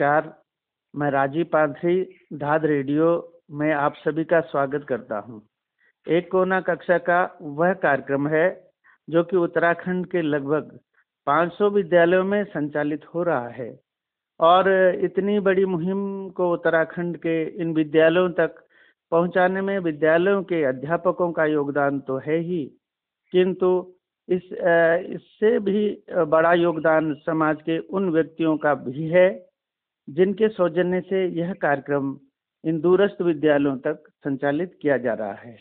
नमस्कार, मैं राजीव पांथरी धाद रेडियो में आप सभी का स्वागत करता हूँ। एक कोना कक्षा का वह कार्यक्रम है जो कि उत्तराखंड के लगभग 500 विद्यालयों में संचालित हो रहा है और इतनी बड़ी मुहिम को उत्तराखंड के इन विद्यालयों तक पहुँचाने में विद्यालयों के अध्यापकों का योगदान तो है ही, किंतु इस इससे भी बड़ा योगदान समाज के उन व्यक्तियों का भी है जिनके सौजन्य से यह कार्यक्रम इन दूरस्थ विद्यालयों तक संचालित किया जा रहा है।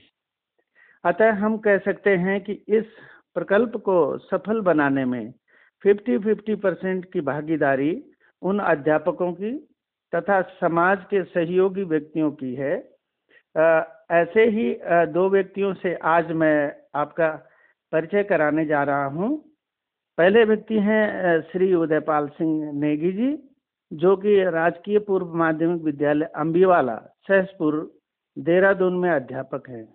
अतः हम कह सकते हैं कि इस प्रकल्प को सफल बनाने में 50-50 परसेंट की भागीदारी उन अध्यापकों की तथा समाज के सहयोगी व्यक्तियों की है। आ, ऐसे ही आ, दो व्यक्तियों से आज मैं आपका परिचय कराने जा रहा हूँ। पहले व्यक्ति हैं श्री उदयपाल सिंह नेगी जी। जो कि राजकीय पूर्व माध्यमिक विद्यालय अम्बीवाला, सहसपुर, देहरादून में अध्यापक हैं।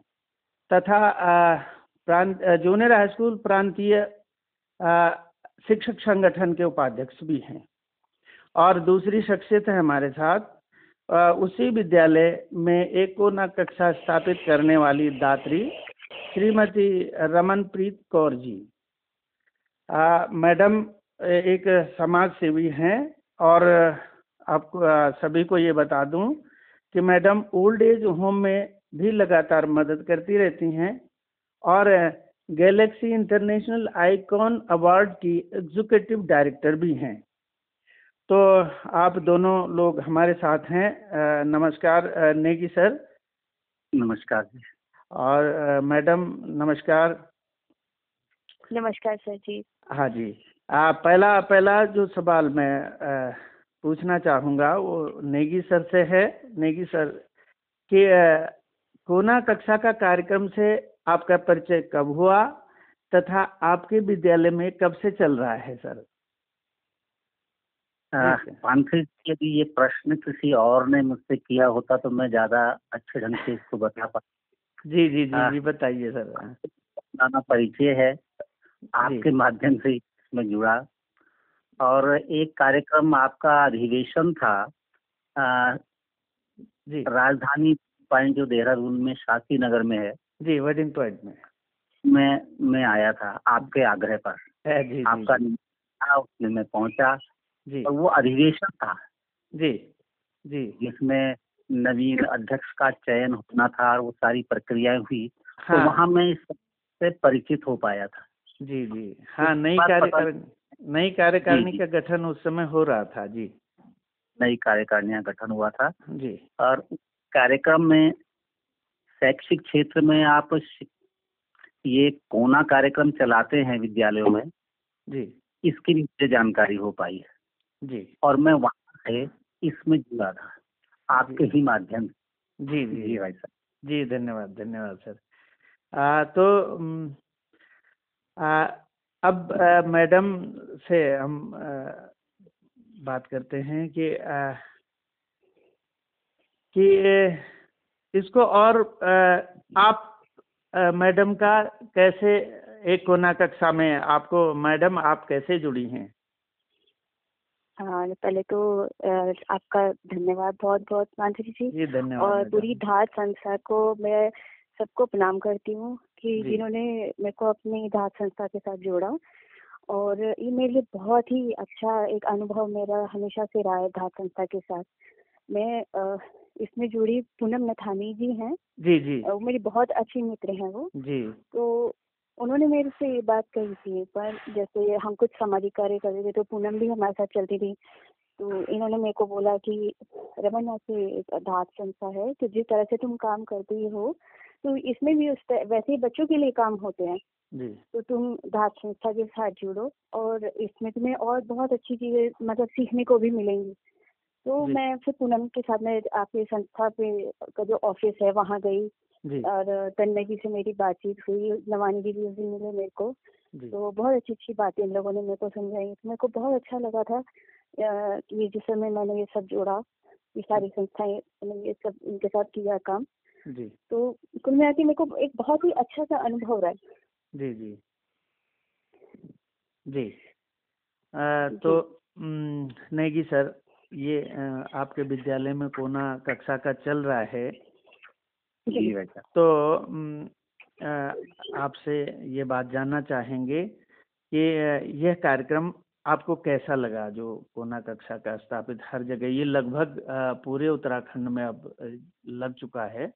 तथा प्रांत जूनियर हाई स्कूल प्रांतीय शिक्षक संगठन के उपाध्यक्ष भी हैं। और दूसरी शख्सियत है हमारे साथ उसी विद्यालय में एक को न कक्षा स्थापित करने वाली दात्री, श्रीमती रमनप्रीत कौर जी। मैडम एक समाज सेवी हैं और आपको सभी को ये बता दूँ कि मैडम ओल्ड एज होम में भी लगातार मदद करती रहती हैं और गैलेक्सी इंटरनेशनल आइकॉन अवार्ड की एग्जीक्यूटिव डायरेक्टर भी हैं। तो आप दोनों लोग हमारे साथ हैं। नमस्कार नेगी सर। नमस्कार जी। और मैडम नमस्कार। नमस्कार सर जी। हाँ जी। पहला पहला जो सवाल मैं आ, पूछना चाहूँगा वो नेगी सर से है। नेगी सर कि कोना कक्षा का कार्यक्रम से आपका परिचय कब हुआ तथा आपके विद्यालय में कब से चल रहा है सर? यदि ये प्रश्न किसी और ने मुझसे किया होता तो मैं ज़्यादा अच्छे ढंग से इसको बता पाता। जी जी जी जी बताइए सर। नाना परिचय है। आपके माध्यम से इसमें जुड़ा। और एक कार्यक्रम आपका अधिवेशन था आ, जी। राजधानी पॉइंट जो देहरादून में शास्त्री नगर में है। जी वेडिंग पॉइंट में। मैं मैं आया था आपके आग्रह पर। है, जी, आपका जी, उसमें मैं पहुँचा। जी। और वो अधिवेशन था। जी जी। जिसमें नवीन अध्यक्ष का चयन होना था और वो सारी प्रक्रियाएँ हुई हाँ, तो वहाँ मैं इससे परिचित हो पाया था। जी जी। हाँ नई कार्यकारिणी नई कार्यकारिणी का गठन उस समय हो रहा था जी। नई कार्यकारिणी का गठन हुआ था। जी। और कार्यक्रम में शैक्षिक क्षेत्र में आप ये कोना कार्यक्रम चलाते हैं विद्यालयों में? जी। इसकी भी मुझे जानकारी हो पाई है। जी। और मैं वहाँ से इसमें जुड़ा था। आपके ही माध्यम से। जी जी जी। भाई साहब। जी धन्यवाद धन्यवाद सर। आ, तो आ, अब आ, मैडम से हम आ, बात करते हैं कि आ, कि इसको और आ, आप मैडम का कैसे एक कोना कक्षा में आपको मैडम आप कैसे जुड़ी हैं? हाँ पहले तो आपका धन्यवाद बहुत बहुत माधुरी जी। धन्यवाद और पूरी धात संस्था को मैं सबको प्रणाम करती हूँ। कि जिन्होंने मेरे को अपनी धात संस्था के साथ जोड़ा और ये मेरे लिए बहुत ही अच्छा एक अनुभव मेरा हमेशा से रहा है धात संस्था के साथ। मैं इसमें जुड़ी पूनम नथानी जी हैं। जी जी। वो मेरी बहुत अच्छी मित्र हैं वो। जी। तो उन्होंने मेरे से ये बात कही थी पर जैसे हम कुछ सामाजिक कार्य कर रहे थे तो पूनम भी हमारे साथ चलती थी। तो इन्होंने मेरे को बोला कि रमन ऐसे एक धात संस्था है तो जिस तरह से तुम काम करती हो तो इसमें भी उस वैसे ही बच्चों के लिए काम होते हैं। जी। तो तुम धात संस्था के साथ जुड़ो और इसमें तुम्हें और बहुत अच्छी चीज़ें मतलब सीखने को भी मिलेंगी। तो मैं फिर पूनम के साथ में आपके संस्था पे का जो ऑफ़िस है वहाँ गई और तन्मय जी से मेरी बातचीत हुई नवानी जी भी मिले मेरे को। तो बहुत अच्छी अच्छी बातें इन लोगों ने मेरे को समझाई। मेरे को बहुत अच्छा लगा था कि जिस समय मैंने ये सब जोड़ा ये सारी संस्थाएँ मैंने ये सब इनके साथ किया काम। जी। तो कुल मिला के मेरे को एक बहुत ही अच्छा सा अनुभव रहा है। जी जी। जी। अ, तो नहीं जी सर ये आपके विद्यालय में कोना कक्षा का चल रहा है? जी। बेटा। तो आपसे ये बात जानना चाहेंगे कि यह कार्यक्रम आपको कैसा लगा जो कोना कक्षा का स्थापित हर जगह ये लगभग पूरे उत्तराखंड में अब लग चुका है।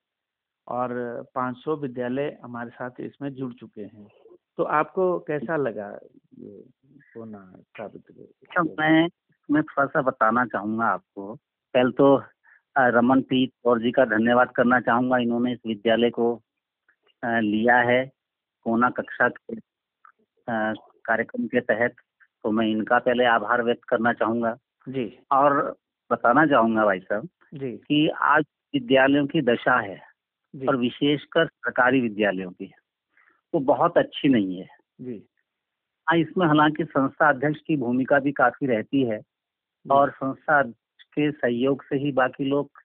और 500 विद्यालय हमारे साथ इसमें जुड़ चुके हैं। तो आपको कैसा लगा ये कोना स्थापित अच्छा, मैं मैं थोड़ा सा बताना चाहूँगा आपको। पहले तो रमनप्रीत कौर जी का धन्यवाद करना चाहूँगा। इन्होंने इस विद्यालय को लिया है कोना कक्षा के कार्यक्रम के तहत। तो मैं इनका पहले आभार व्यक्त करना चाहूँगा। जी। और बताना चाहूँगा भाई साहब जी। कि आज विद्यालयों की दशा है। और विशेषकर सरकारी विद्यालयों की। वो बहुत अच्छी नहीं है। जी। हाँ इसमें हालाँकि संस्था अध्यक्ष की भूमिका भी काफ़ी रहती है और संस्था के सहयोग से ही बाकी लोग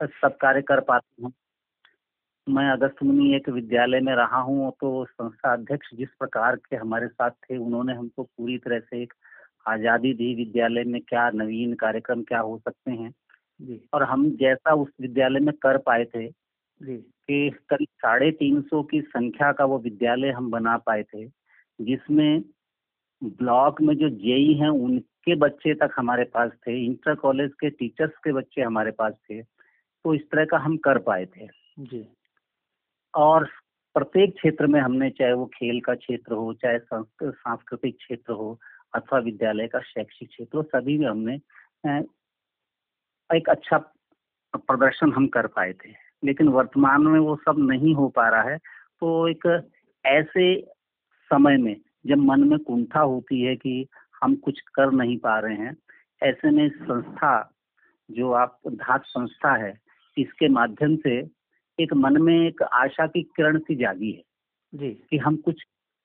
सब कार्य कर पाते हैं। मैं अगस्त मुनि एक विद्यालय में रहा हूँ तो संस्था अध्यक्ष जिस प्रकार के हमारे साथ थे उन्होंने हमको पूरी तरह से एक आज़ादी दी विद्यालय में क्या नवीन कार्यक्रम क्या हो सकते हैं। जी। और हम जैसा उस विद्यालय में कर पाए थे कि करीब साढ़े तीन सौ की संख्या का वो विद्यालय हम बना पाए थे जिसमें ब्लॉक में जो जेई हैं उनके बच्चे तक हमारे पास थे इंटर कॉलेज के टीचर्स के बच्चे हमारे पास थे तो इस तरह का हम कर पाए थे। जी। और प्रत्येक क्षेत्र में हमने चाहे वो खेल का क्षेत्र हो चाहे सांस्कृतिक क्षेत्र हो अथवा विद्यालय का शैक्षिक क्षेत्र हो सभी में हमने एक अच्छा प्रदर्शन हम कर पाए थे। लेकिन वर्तमान में वो सब नहीं हो पा रहा है। तो एक ऐसे समय में जब मन में कुंठा होती है कि हम कुछ कर नहीं पा रहे हैं ऐसे में संस्था जो आप धात संस्था है इसके माध्यम से एक मन में एक आशा की किरण सी जागी है जी। कि हम कुछ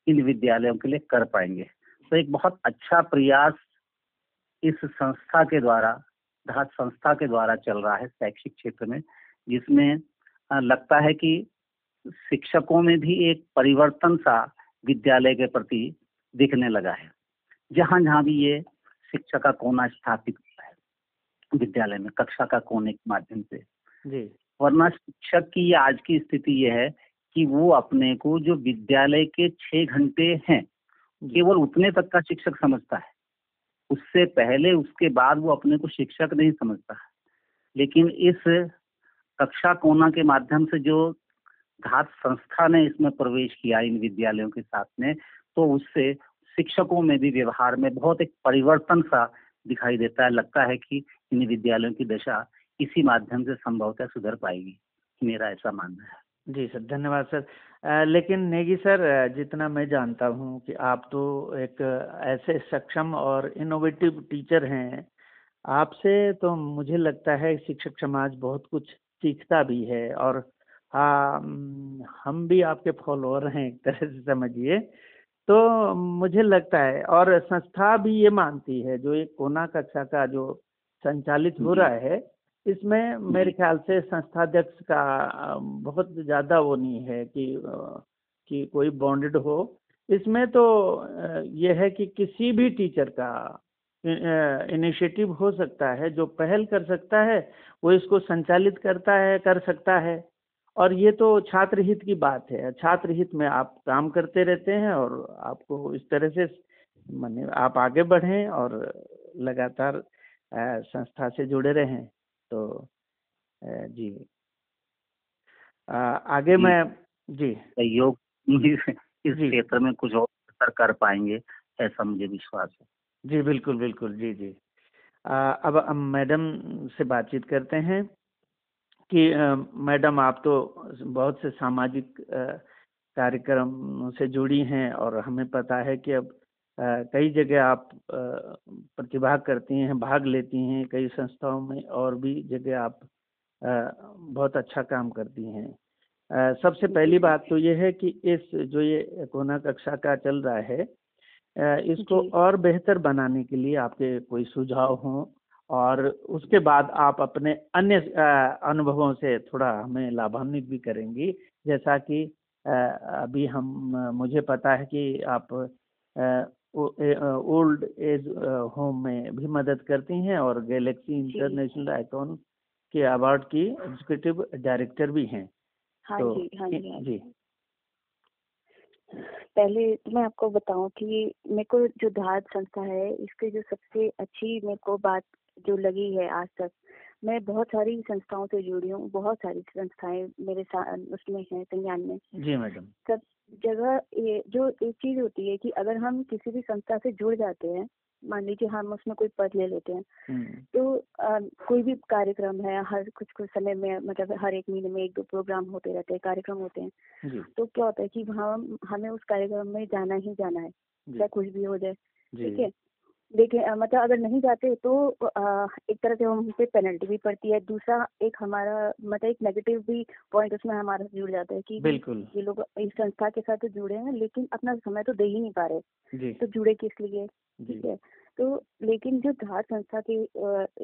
इन विद्यालयों के लिए कर पाएँगे। तो एक बहुत अच्छा प्रयास इस संस्था के द्वारा धात संस्था के द्वारा चल रहा है शैक्षिक क्षेत्र में जिसमें लगता है कि शिक्षकों में भी एक परिवर्तन सा विद्यालय के प्रति दिखने लगा है। जहाँ जहाँ भी ये शिक्षा का कोना स्थापित हुआ है विद्यालय में कक्षा का कोने के माध्यम से। जी। वरना शिक्षक की आज की स्थिति यह है कि वो अपने को जो विद्यालय के छह घंटे हैं केवल उतने तक का शिक्षक समझता है। उससे पहले उसके बाद वो अपने को शिक्षक नहीं समझता लेकिन इस कक्षा कोना के माध्यम से जो घात संस्था ने इसमें प्रवेश किया इन विद्यालयों के साथ में तो उससे शिक्षकों में भी व्यवहार में बहुत एक परिवर्तन सा दिखाई देता है। लगता है कि इन विद्यालयों की दशा इसी माध्यम से संभवतः सुधर पाएगी। मेरा ऐसा मानना है। जी सर, धन्यवाद सर। लेकिन नेगी सर जितना मैं जानता हूँ कि आप तो एक ऐसे सक्षम और इनोवेटिव टीचर हैं। आपसे तो मुझे लगता है शिक्षक समाज बहुत कुछ सीखता भी है और हाँ हम भी आपके फॉलोअर हैं एक तरह से समझिए। तो मुझे लगता है और संस्था भी ये मानती है जो एक कोना कक्षा का जो संचालित हो रहा है इसमें मेरे ख्याल से संस्थाध्यक्ष का बहुत ज़्यादा वो नहीं है कि कि कोई बॉन्डेड हो। इसमें तो ये है कि किसी भी टीचर का इनिशिएटिव हो सकता है जो पहल कर सकता है वो इसको संचालित करता है कर सकता है। और ये तो छात्र हित की बात है। छात्र हित में आप काम करते रहते हैं और आपको इस तरह से माने आप आगे बढ़ें और लगातार संस्था से जुड़े रहें। तो जी। आगे मैं जी। सहयोग इस क्षेत्र में कुछ और कर पाएँगे ऐसा मुझे विश्वास है। जी, बिल्कुल बिल्कुल, जी जी। अब हम मैडम से बातचीत करते हैं कि मैडम आप तो बहुत से सामाजिक कार्यक्रम से जुड़ी हैं और हमें पता है कि अब कई जगह आप प्रतिभाग करती हैं, भाग लेती हैं, कई संस्थाओं में और भी जगह आप बहुत अच्छा काम करती हैं। सबसे पहली बात तो ये है कि इस जो ये कोना कक्षा का चल रहा है इसको और बेहतर बनाने के लिए आपके कोई सुझाव हों और उसके बाद आप अपने अन्य अनुभवों से थोड़ा हमें लाभान्वित भी करेंगी। जैसा कि अभी हम मुझे पता है कि आप ओल्ड एज होम में भी मदद करती हैं और गैलेक्सी इंटरनेशनल आइकॉन के अवार्ड की एग्जीक्यूटिव डायरेक्टर भी हैं। हाँ तो जी हाँ जी हाँ जी। पहले तो मैं आपको बताऊँ कि मेरे को जो धार संस्था है इसके जो सबसे अच्छी मेरे को बात जो लगी है आज तक मैं बहुत सारी संस्थाओं से जुड़ी हूँ बहुत सारी संस्थाएँ मेरे साथ उसमें हैं संज्ञान में। जी मैडम। सब जगह ये जो एक चीज़ होती है कि अगर हम किसी भी संस्था से जुड़ जाते हैं मान लीजिए हम उसमें कोई पद ले लेते हैं। हम्म। तो आ, कोई भी कार्यक्रम है हर कुछ कुछ समय में मतलब हर एक महीने में एक दो प्रोग्राम होते रहते हैं कार्यक्रम होते हैं। तो क्या होता है कि हम हमें उस कार्यक्रम में जाना ही जाना है चाहे कुछ भी हो जाए ठीक है? देखिए मतलब अगर नहीं जाते तो आ, एक तरह से हम पे पेनल्टी भी पड़ती है। दूसरा एक हमारा मतलब एक नेगेटिव भी पॉइंट उसमें हमारा जुड़ जाता है कि बिल्कुल। ये लोग इस संस्था के साथ तो जुड़े हैं लेकिन अपना समय तो दे ही नहीं पा रहे। तो जुड़े किस लिए? ठीक है। तो लेकिन जो धार संस्था की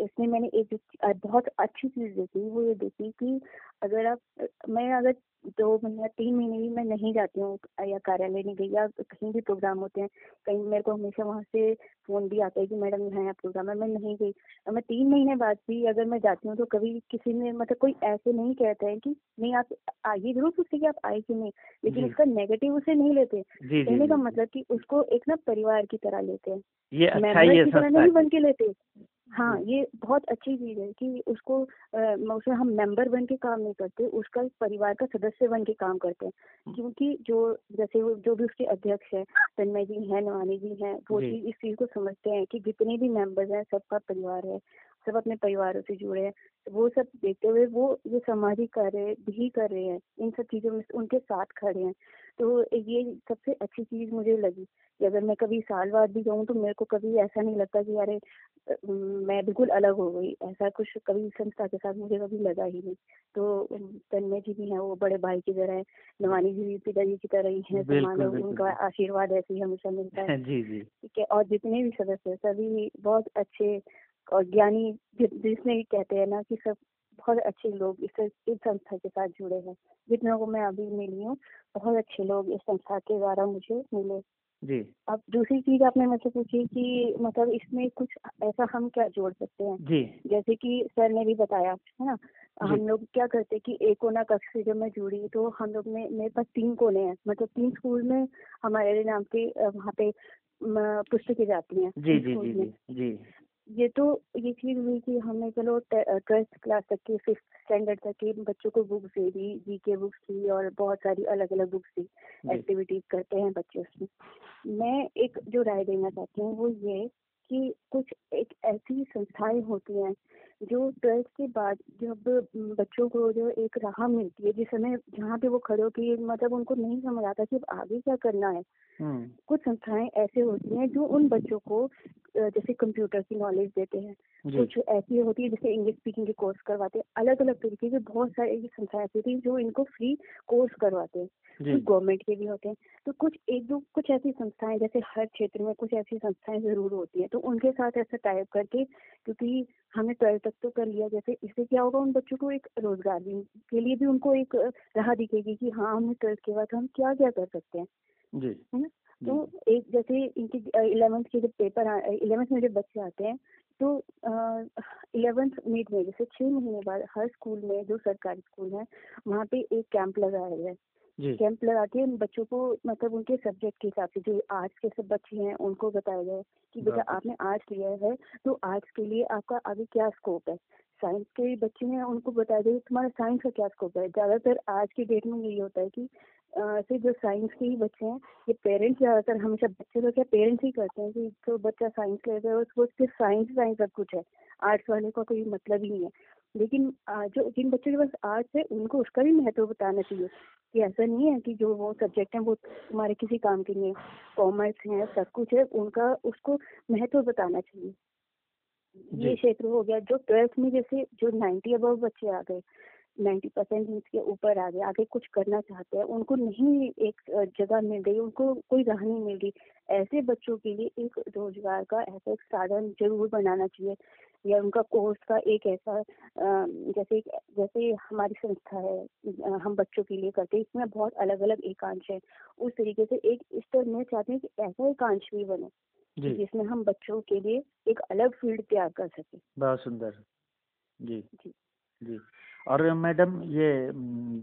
इसमें मैंने एक बहुत अच्छी चीज़ देखी वो ये देखी कि अगर आप मैं अगर दो महीने तीन महीने भी मैं नहीं जाती हूँ या कार्यालय नहीं गई या कहीं भी प्रोग्राम होते हैं कहीं मेरे को हमेशा वहाँ से फ़ोन भी आता है कि मैडम यहाँ प्रोग्राम है मैं नहीं गई। और मैं तीन महीने बाद भी अगर मैं जाती हूँ तो कभी किसी ने मतलब कोई ऐसे नहीं कहता है कि नहीं आप आइए ज़रूर पूछते कि आप आए कि नहीं लेकिन उसका नेगेटिव उसे नहीं लेते। कहने का मतलब कि उसको एक ना परिवार की तरह लेते हैं। ये अच्छा नहीं बन के लेते हाँ। ये बहुत अच्छी चीज़ है कि उसको उसमें हम मेंबर बन के काम नहीं करते उसका परिवार का सदस्य बन के काम करते हैं। हम्म। क्योंकि जो जैसे वो जो भी उसके अध्यक्ष है तन्मय जी हैं नवानी जी हैं वो चीज़ इस चीज़ को समझते हैं कि जितने भी मेंबर्स हैं सबका परिवार है। सब अपने परिवारों से जुड़े हैं वो सब देखते हुए वो ये सामाजिक कार्य भी कर रहे हैं इन सब चीज़ों में उनके साथ खड़े हैं। तो ये सबसे अच्छी चीज़ मुझे लगी कि अगर मैं कभी साल बाद भी जाऊँ तो मेरे को कभी ऐसा नहीं लगता कि अरे मैं बिल्कुल अलग हो गई ऐसा कुछ कभी संस्था के साथ मुझे कभी लगा ही नहीं। तो तन्मय जी भी हैं वो बड़े भाई की तरह है नवानी जी भी पिताजी की तरह ही है समान उनका आशीर्वाद ऐसे ही हमेशा मिलता है। जी जी। ठीक है और जितने भी सदस्य सभी बहुत अच्छे और ज्ञानी जिसने भी कहते हैं ना कि सब बहुत अच्छे लोग इस इस संस्था के साथ जुड़े हैं। जितने को मैं अभी मिली हूँ बहुत अच्छे लोग इस संस्था के द्वारा मुझे मिले। जी। अब दूसरी चीज़ आपने मुझसे पूछी कि मतलब इसमें कुछ ऐसा हम क्या जोड़ सकते हैं? जी। जैसे कि सर ने भी बताया है ना? हम लोग क्या करते कि एक कोना कक्ष से जब मैं जुड़ी तो हम लोग में मेरे पास तीन कोने हैं। मतलब तीन स्कूल में हमारे नाम के वहाँ पे पुस्तकें जाती हैं जी जी जी जी जी। ये तो ये चीज़ हुई कि हमने चलो ट्वेल्थ क्लास तक की फिफ्थ स्टैंडर्ड तक के बच्चों को बुक्स दे दी जी के बुक्स दी और बहुत सारी अलग अलग बुक्स दी एक्टिविटीज़ करते हैं बच्चे उसमें। मैं एक जो राय देना चाहती हूँ वो ये कि कुछ एक ऐसी संस्थाएँ होती हैं जो ट्वेल्थ के बाद जब बच्चों को जो एक राह मिलती है जिस समय जहाँ पे वो खड़े हो कि मतलब उनको नहीं समझ आता कि आगे क्या करना है। कुछ संस्थाएँ ऐसे होती हैं जो उन बच्चों को जैसे कंप्यूटर की नॉलेज देते हैं। कुछ ऐसी होती है जैसे इंग्लिश स्पीकिंग के कोर्स करवाते हैं। अलग अलग तरीके के बहुत सारे संस्थाएँ ऐसी होती है जो इनको फ्री कोर्स करवाते हैं। कुछ गवर्नमेंट के भी होते हैं। तो कुछ एक दो कुछ ऐसी संस्थाएँ जैसे हर क्षेत्र में कुछ ऐसी संस्थाएँ ज़रूर होती हैं। तो उनके साथ ऐसा टाइप करके क्योंकि हमें ट्वेल्थ तक तो कर लिया। जैसे इससे क्या होगा उन बच्चों को एक रोज़गार भी के लिए भी उनको एक राह दिखेगी कि हाँ हमने ट्वेल्थ के बाद हम क्या क्या कर सकते हैं। जी। है ना? तो एक जैसे इनके इलेवेंथ के जब पेपर इलेवेंथ में जब बच्चे आते हैं तो इलेवेंथ मिड में जैसे छह महीने बाद हर स्कूल में जो सरकारी स्कूल है वहाँ पे एक कैंप लगाया गया है। कैंप लगा के बच्चों को मतलब उनके सब्जेक्ट के हिसाब से जो आर्ट्स के सब बच्चे हैं उनको बताया गया कि बेटा आपने आर्ट्स लिया है तो आर्ट्स के लिए आपका आगे क्या स्कोप है? साइंस के बच्चे हैं उनको बताया जाए तुम्हारा साइंस का क्या स्कोप है? ज़्यादातर आज के डेट में यही होता है कि से जो साइंस के ही बच्चे हैं ये पेरेंट्स ज़्यादातर हमेशा बच्चे तो क्या पेरेंट्स ही करते हैं कि जो बच्चा साइंस ले रहा है उसको सिर्फ़ साइंस साइंस सब कुछ है। आर्ट्स वाले का कोई मतलब ही नहीं है। लेकिन जो जिन बच्चों के पास आर्ट्स है उनको उसका भी महत्व बताना चाहिए कि ऐसा नहीं है कि जो वो सब्जेक्ट है वो तुम्हारे किसी काम के लिए है कॉमर्स है सब कुछ है उनका उसको महत्व बताना चाहिए। ये क्षेत्र हो गया जो ट्वेल्थ में जैसे जो नाइन्टी अबव बच्चे आ गए नाइन्टी परसेंट के ऊपर आ गए आगे कुछ करना चाहते हैं उनको नहीं एक जगह मिल रही उनको कोई राह नहीं मिल रही। ऐसे बच्चों के लिए एक रोज़गार का ऐसा एक साधन ज़रूर बनाना चाहिए या उनका कोर्स का एक ऐसा जैसे जैसे हमारी संस्था है हम बच्चों के लिए करते हैं इसमें बहुत अलग अलग एकांश है। उस तरीके से एक इस तरह मैं चाहती हूँ कि ऐसा एकांश भी बने जिसमें हम बच्चों के लिए एक अलग फ़ील्ड तैयार कर सके। बहुत सुंदर जी। जी। जी। और मैडम ये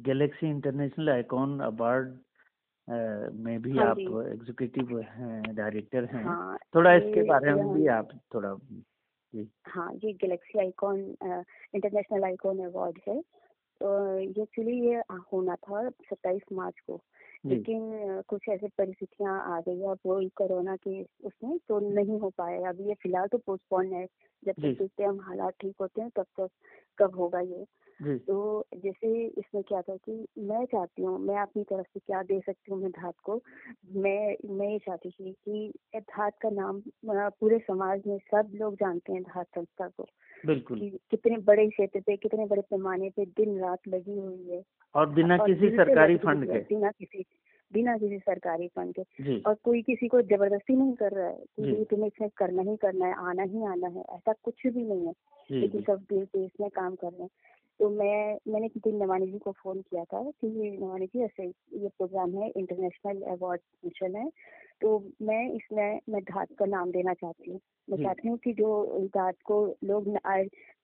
गैलेक्सी इंटरनेशनल आइकॉन अवार्ड में भी हाँ आप एग्जीक्यूटिव हैं डायरेक्टर हैं। हाँ, थोड़ा इसके बारे में भी आप थोड़ा जी। हाँ ये galaxy icon international icon award है। तो एक्चुअली ये होना था सत्ताईस मार्च को। लेकिन कुछ ऐसे परिस्थितियाँ आ गई अब वो कोरोना के उसमें तो नहीं हो पाया। अभी ये फ़िलहाल तो पोस्टपोन है। जब तक देखते हम हालात ठीक होते हैं तब तक कब होगा ये। तो जैसे इसमें क्या था कि मैं चाहती हूँ मैं अपनी तरफ़ से क्या दे सकती हूँ मैं धात को? मैं मैं ये चाहती थी कि धात का नाम पूरे समाज में सब लोग जानते हैं धात संस्था को। बिल्कुल। कि कितने बड़े क्षेत्र पे कितने बड़े पैमाने पे दिन रात लगी हुई है। और बिना किसी सरकारी फंड के। बिना किसी बिना किसी सरकारी फंड के। और कोई किसी को ज़बरदस्ती नहीं कर रहा है कि तुम्हें इसमें करना ही करना है आना ही आना है ऐसा कुछ भी नहीं है। लेकिन सब दिल से इसमें काम कर रहे हैं। तो मैं मैंने किसी नवानी जी को फ़ोन किया था कि नवानी जी ऐसे ये प्रोग्राम है इंटरनेशनल अवार्ड फ़ंक्शन है। तो मैं इसमें मैं धात का नाम देना चाहती हूँ। मैं चाहती हूँ कि जो धात को लोग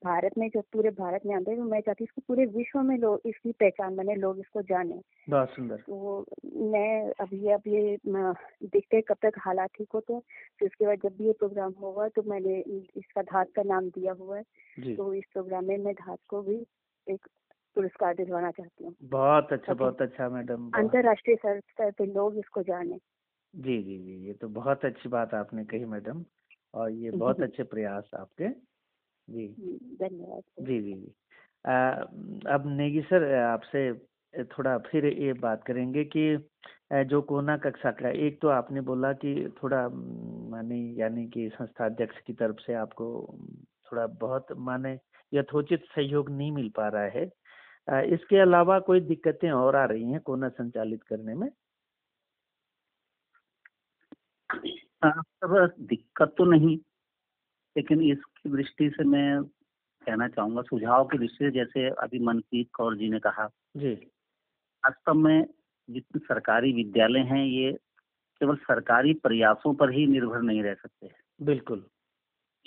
भारत में जब पूरे भारत में आते हैं तो मैं चाहती हूँ इसको पूरे विश्व में लोग इसकी पहचान बने लोग इसको जाने। बहुत सुंदर। तो मैं अभी अब ये देखते कब तक हालात ठीक होते हैं। फिर उसके बाद जब भी ये प्रोग्राम होगा तो मैंने इसका धात का नाम दिया हुआ है। तो इस प्रोग्राम में मैं धात को भी एक पुरस्कार दिलवाना चाहती हूँ। बहुत अच्छा बहुत अच्छा मैडम अंतर्राष्ट्रीय स्तर पे लोग इसको जाने। जी जी जी ये तो बहुत अच्छी बात आपने कही मैडम और ये बहुत अच्छे प्रयास आपके। जी। हम्म, धन्यवाद जी जी जी। आ, अब नेगी सर आपसे थोड़ा फिर ये बात करेंगे कि जो कोना कक्षा का एक तो आपने बोला कि थोड़ा माने यानी कि संस्था अध्यक्ष की तरफ़ से आपको थोड़ा बहुत माने यथोचित सहयोग नहीं मिल पा रहा है। इसके अलावा कोई दिक्कतें और आ रही हैं कोना संचालित करने में? सर दिक्कत तो नहीं लेकिन इसकी दृष्टि से मैं कहना चाहूँगा सुझाव की दृष्टि से जैसे अभी मनप्रीत कौर जी ने कहा जी। वास्तव में जितने सरकारी विद्यालय हैं ये केवल सरकारी प्रयासों पर ही निर्भर नहीं रह सकते बिल्कुल।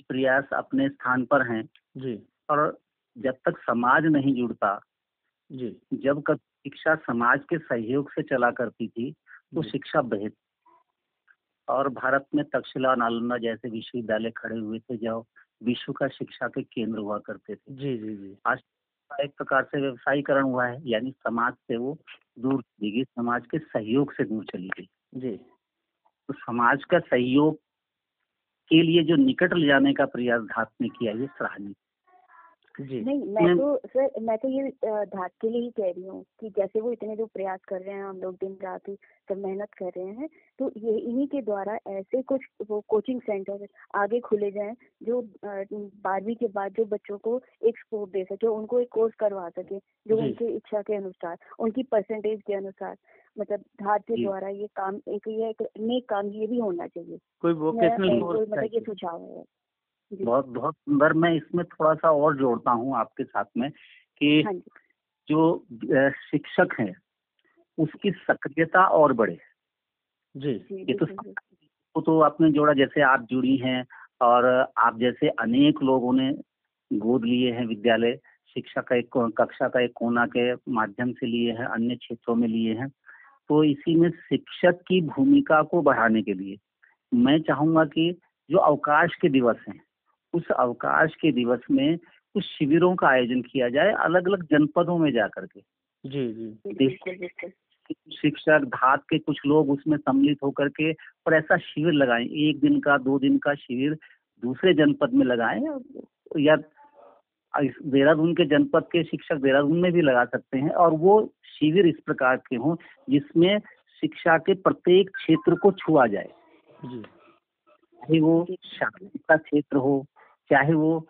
प्रयास अपने स्थान पर हैं। जी। और जब तक समाज नहीं जुड़ता जी। जब शिक्षा समाज के सहयोग से चला करती थी तो शिक्षा बेहतर और भारत में तक्षशिला नालंदा जैसे विश्वविद्यालय खड़े हुए थे जो विश्व का शिक्षा के केंद्र हुआ करते थे। जी जी जी। आज एक प्रकार से व्यवसायीकरण हुआ है यानी समाज से वो दूर चली गई समाज के सहयोग से दूर चली गई। जी। तो समाज का सहयोग के लिए जो निकट ले जाने का प्रयास धात ने किया ये सराहनीय जी। नहीं मैं तो सर मैं तो ये धात के लिए ही कह रही हूँ कि जैसे वो इतने जो प्रयास कर रहे हैं हम लोग दिन रात ही सब मेहनत कर रहे हैं तो ये इन्हीं के द्वारा ऐसे कुछ वो कोचिंग सेंटर आगे खुले जाएँ जो बारहवीं के बाद जो बच्चों को एक स्कोप दे सके उनको एक कोर्स करवा सके जो उनकी इच्छा के अनुसार उनकी परसेंटेज के अनुसार मतलब धार के द्वारा ये काम एक ये एक नेक काम ये भी होना चाहिए। कोई वोकेशनल कोर्स मतलब ये सुझाव है। बहुत बहुत सुंदर। मैं इसमें थोड़ा सा और जोड़ता हूँ आपके साथ में कि हाँ जो। शिक्षक हैं उसकी सक्रियता और बढ़े। जी। ये तो वो तो आपने जोड़ा जैसे आप जुड़ी हैं और आप जैसे अनेक लोगों ने गोद लिए हैं विद्यालय शिक्षा का एक कक्षा का एक कोना के माध्यम से लिए हैं अन्य क्षेत्रों में लिए हैं तो इसी में शिक्षक की भूमिका को बढ़ाने के लिए मैं चाहूँगा कि जो अवकाश के दिवस हैं उस अवकाश के दिवस में कुछ शिविरों का आयोजन किया जाए अलग अलग जनपदों में जा करके जी जी। शिक्षक धात के कुछ लोग उसमें सम्मिलित होकर के और ऐसा शिविर लगाएँ। एक दिन का दो दिन का शिविर दूसरे जनपद में लगाएँ या देहरादून के जनपद के शिक्षक देहरादून में भी लगा सकते हैं और वो शिविर इस प्रकार के हों जिसमें शिक्षा के प्रत्येक क्षेत्र को छुआ जाए। चाहे वो शांति का क्षेत्र हो चाहे वो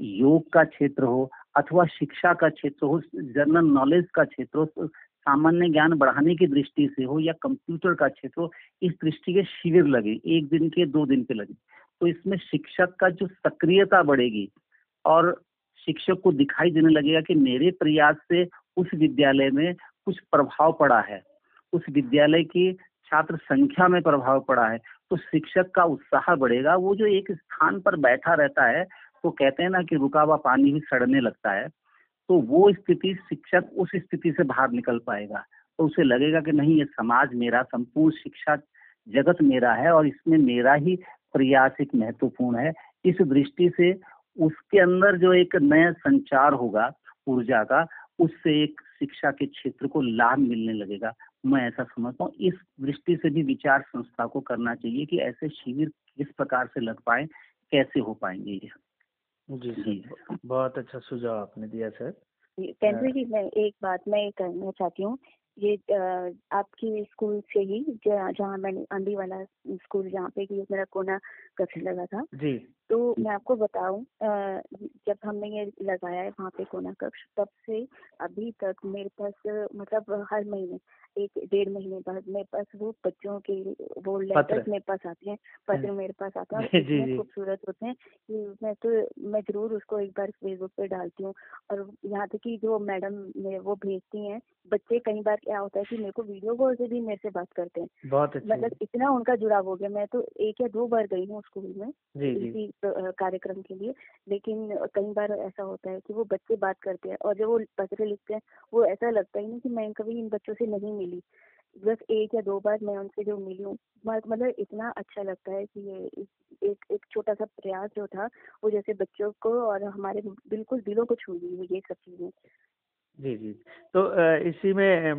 योग का क्षेत्र हो अथवा शिक्षा का क्षेत्र हो, जनरल नॉलेज का क्षेत्र हो सामान्य ज्ञान बढ़ाने की दृष्टि से हो या कंप्यूटर का क्षेत्र हो, इस दृष्टि के शिविर लगे, एक दिन के, दो दिन के लगे। तो इसमें शिक्षक का जो सक्रियता बढ़ेगी और शिक्षक को दिखाई देने लगेगा कि मेरे प्रयास से उस विद्यालय में कुछ प्रभाव पड़ा है। उस विद्यालय की छात्र संख्या में प्रभाव पड़ा है। तो शिक्षक का उत्साह बढ़ेगा। वो जो एक स्थान पर बैठा रहता है तो कहते हैं ना कि रुका हुआ पानी भी सड़ने लगता है। तो वो स्थिति शिक्षक उस स्थिति से बाहर निकल पाएगा। तो उसे लगेगा कि नहीं, ये समाज मेरा, संपूर्ण शिक्षा जगत मेरा है और इसमें मेरा ही प्रयास एक महत्वपूर्ण है। इस दृष्टि से उसके अंदर जो एक नया संचार होगा, ऊर्जा का, उससे एक शिक्षा के क्षेत्र को लाभ मिलने लगेगा। मैं ऐसा समझता हूँ इस दृष्टि से भी विचार संस्था को करना चाहिए कि ऐसे शिविर किस प्रकार से लग पाए कैसे हो पाएँगे ये। जी जी। बहुत अच्छा सुझाव आपने दिया सर। पेंड्री जी मैं एक बात मैं करना चाहती हूँ ये आपके स्कूल से ही जहाँ मैंने अंडी वाला स्कूल जहाँ पे मेरा कोना कक्ष लगा था जी। तो मैं आपको बताऊँ जब हमने ये लगाया है वहाँ पे कोना कक्ष तब से अभी तक मेरे पास मतलब हर महीने एक डेढ़ महीने बाद मेरे पास वो बच्चों के वो लेटर्स मेरे पास आते हैं पत्र मेरे पास आते हैं इतने खूबसूरत होते हैं कि मैं तो मैं ज़रूर उसको एक बार फेसबुक पे डालती हूँ और यहाँ तक कि जो मैडम वो भेजती हैं बच्चे कई बार क्या होता है कि मेरे को वीडियो कॉल से भी मेरे से बात करते हैं। बहुत मतलब इतना उनका जुड़ाव हो गया मैं तो एक या दो बार गई हूँ स्कूल में इसी कार्यक्रम के लिए लेकिन कई बार ऐसा होता है कि वो बच्चे बात करते हैं और जब वो पत्र लिखते हैं वो ऐसा लगता ही नहीं कि मैं कभी इन बच्चों से नहीं मिली। बस एक या दो बार मैं उनसे जो मिली हूँ मतलब इतना अच्छा लगता है कि ये एक एक छोटा सा प्रयास जो था वो जैसे बच्चों को और हमारे बिल्कुल दिलों को छू गई ये सब चीज़ें। जी जी। तो इसी में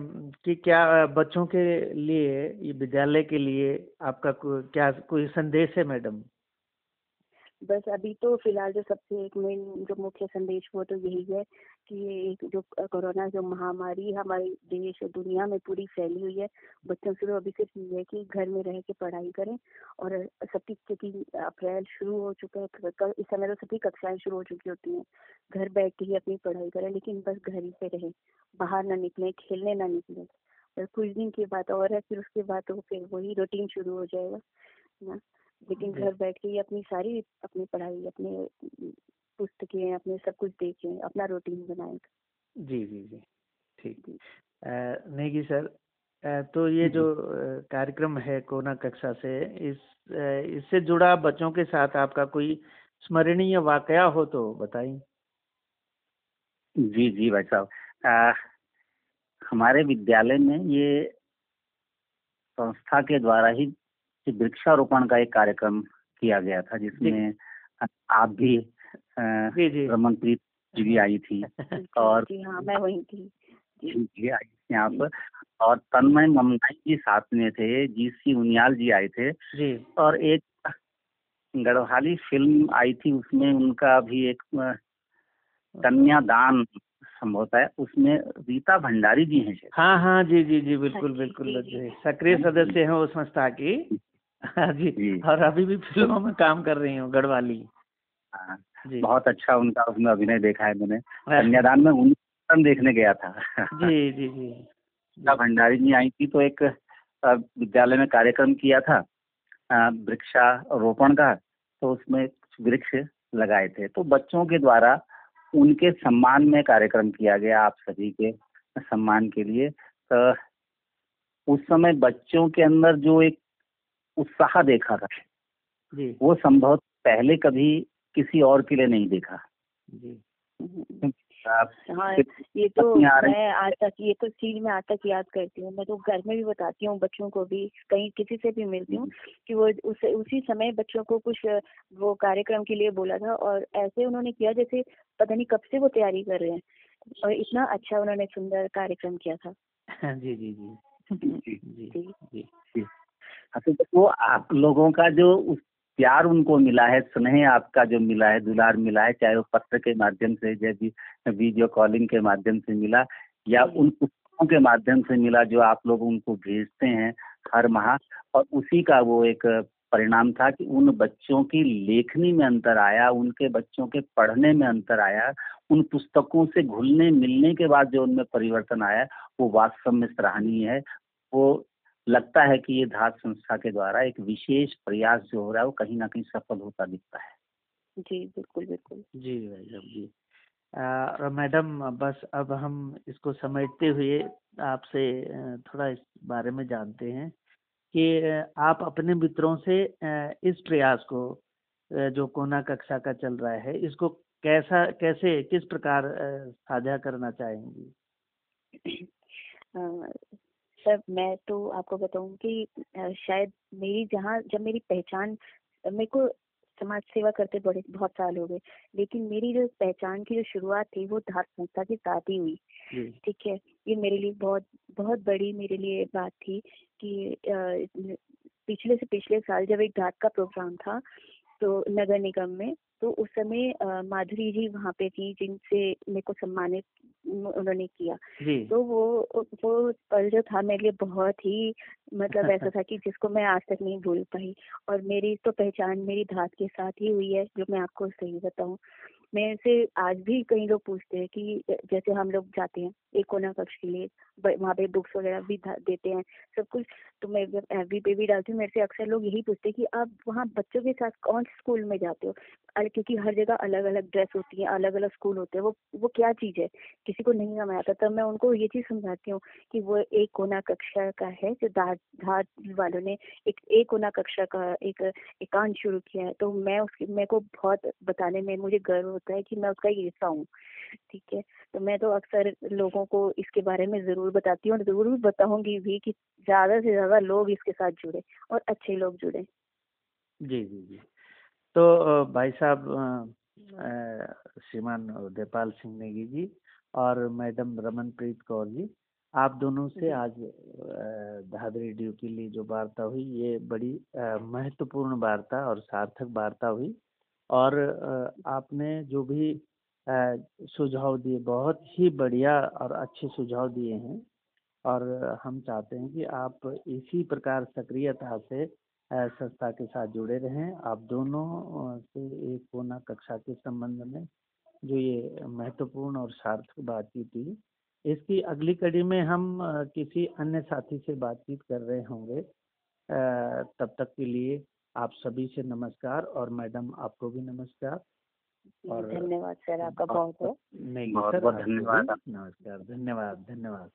कि क्या बच्चों के लिए विद्यालय के लिए आपका को, क्या कोई संदेश है मैडम? बस अभी तो फ़िलहाल जो सबसे एक मेन जो मुख्य संदेश वो तो यही है कि जो कोरोना जो महामारी हमारे देश और दुनिया में पूरी फैली हुई है। बच्चों से तो अभी सिर्फ़ ये है कि घर में रह के पढ़ाई करें और सबकी क्योंकि अप्रैल शुरू हो चुका है कल इस समय तो सभी कक्षाएँ शुरू हो चुकी होती हैं। घर बैठ के ही अपनी पढ़ाई करें, लेकिन बस घर ही पे रहें, बाहर ना निकले, खेलने ना निकले। कुछ दिन की बात और है, फिर उसके बाद तो फिर वही रूटीन शुरू हो जाएगा ना? लेकिन घर बैठ के ही अपनी सारी अपनी पढ़ाई अपने पुस्तकें अपने सब कुछ देखें अपना रूटीन बनाए। जी जी जी। ठीक। नेगी सर तो ये जो। कार्यक्रम है कोना कक्षा से इस इससे जुड़ा बच्चों के साथ आपका कोई स्मरणीय वाकया हो तो बताइए। जी जी भाई साहब। हमारे विद्यालय में ये संस्था के द्वारा ही वृक्षारोपण का एक कार्यक्रम किया गया था जिसमें आप भी रमनप्रीत जी भी आई थी और जी हाँ मैं वही थी। जी। आई यहाँ पर और तन्मय ममनाई जी साथ में थे जी सी उनियाल जी आए थे जी। और एक गढ़वाली फ़िल्म आई थी उसमें उनका भी एक कन्यादान संभवता है उसमें रीता भंडारी जी हैं हाँ हाँ जी जी जी बिल्कुल बिल्कुल सक्रिय सदस्य हैं उस संस्था की। हाँ जी, और अभी भी फ़िल्मों में काम कर रही हूँ गढ़वाली। हाँ, जी। बहुत अच्छा उनका उसमें अभिनय देखा है मैंने। कन्यादान में उन देखने गया था। जी जी जी। भंडारी जी आई थी तो एक विद्यालय में कार्यक्रम किया था वृक्षारोपण का तो उसमें कुछ वृक्ष लगाए थे। तो बच्चों के द्वारा उनके सम्मान में कार्यक्रम किया गया आप सभी के सम्मान के लिए। तो उस समय बच्चों के अंदर जो एक उत्साह देखा था। जी। वो संभव पहले कभी किसी और के लिए नहीं देखा। जी। हाँ ये तो मैं आज तक ये तो चीज़ मैं आज तक याद करती हूँ। मैं तो घर में भी बताती हूँ बच्चों को भी कहीं किसी से भी मिलती हूँ कि वो उस उसी समय बच्चों को कुछ वो कार्यक्रम के लिए बोला था और ऐसे उन्होंने किया जैसे पता नहीं कब से वो तैयारी कर रहे हैं और इतना अच्छा उन्होंने सुंदर कार्यक्रम किया था। जी। जी जी। जी। जी। जी तो वो आप लोगों का जो उस प्यार उनको मिला है स्नेह आपका जो मिला है दुलार मिला है चाहे वो पत्र के माध्यम से जैसे वीडियो कॉलिंग के माध्यम से मिला या उन पुस्तकों के माध्यम से मिला जो आप लोग उनको भेजते हैं हर माह और उसी का वो एक परिणाम था कि उन बच्चों की लेखनी में अंतर आया उनके बच्चों के पढ़ने में अंतर आया उन पुस्तकों से घुलने मिलने के बाद जो उनमें परिवर्तन आया वो वास्तव में सराहनीय है। वो लगता है कि ये धात संस्था के द्वारा एक विशेष प्रयास जो हो रहा है वो कहीं ना कहीं सफल होता दिखता है। जी बिल्कुल बिल्कुल। जी भाई साहब जी। और मैडम बस अब हम इसको समेटते हुए आपसे थोड़ा इस बारे में जानते हैं कि आप अपने मित्रों से इस प्रयास को जो कोना कक्षा का चल रहा है इसको कैसा कैसे किस प्रकार साझा करना चाहेंगी? सर मैं तो आपको बताऊँ कि शायद मेरी जहाँ जब मेरी पहचान मेरे को समाज सेवा करते बड़े बहुत साल हो गए लेकिन मेरी जो पहचान की जो शुरुआत थी वो धार संस्था के साथ ही हुई। ठीक है? ये मेरे लिए बहुत बहुत बड़ी मेरे लिए बात थी कि पिछले से पिछले साल जब एक धात का प्रोग्राम था तो नगर निगम में तो उस समय माधुरी जी वहाँ पे थी जिनसे मेरे को सम्मानित उन्होंने किया। तो वो वो पल जो था मेरे लिए बहुत ही मतलब ऐसा था कि जिसको मैं आज तक नहीं भूल पाई। और मेरी तो पहचान मेरी धात के साथ ही हुई है जो मैं आपको सही बताऊँ। मेरे से आज भी कई लोग पूछते हैं कि जैसे हम लोग जाते हैं एक कोना कक्ष के लिए वहाँ पे बुक्स वगैरह भी देते हैं, सब कुछ तो मैं एफ़ पे भी डालती हूँ, मेरे से अक्सर लोग यही पूछते हैं कि आप वहाँ बच्चों के साथ कौन स्कूल में जाते हो? क्योंकि हर जगह अलग अलग ड्रेस होती है अलग अलग स्कूल होते हैं, वो वो क्या चीज़ है? किसी को नहीं समझ आता, तब मैं उनको ये चीज़ समझाती हूँ कि वो एक कोना कक्षा का है, जो धार धार वालों ने एक एक कोना कक्षा का एक एकांत शुरू किया है तो मैं उसकी, मेरे को बहुत बताने में मुझे गर्व होता है कि मैं उसका हिस्सा हूँ ठीक है? तो मैं तो अक्सर लोगों को इसके बारे में ज़रूर बताती हूँ और ज़रूर बताऊँगी भी कि ज़्यादा से ज़्यादा लोग इसके साथ जुड़े और अच्छे लोग जुड़े। जी जी जी। तो भाई साहब श्रीमान उदयपाल सिंह नेगी जी और मैडम रमनप्रीत कौर जी आप दोनों से आज धाद रेडियो के लिए जो वार्ता हुई ये बड़ी महत्वपूर्ण वार्ता और सार्थक वार्ता हुई। और आपने जो भी सुझाव दिए, बहुत ही बढ़िया और अच्छे सुझाव दिए हैं। और हम चाहते हैं कि आप इसी प्रकार सक्रियता से संस्था के साथ जुड़े रहें। आप दोनों से एक कोना कक्षा के संबंध में जो ये महत्वपूर्ण और सार्थक बातचीत थी इसकी अगली कड़ी में हम किसी अन्य साथी से बातचीत कर रहे होंगे तब तक के लिए आप सभी से नमस्कार और मैडम आपको भी नमस्कार। और धन्यवाद सर आपका बहुत बहुत। नहीं सर धन्यवाद। नमस्कार धन्यवाद धन्यवाद।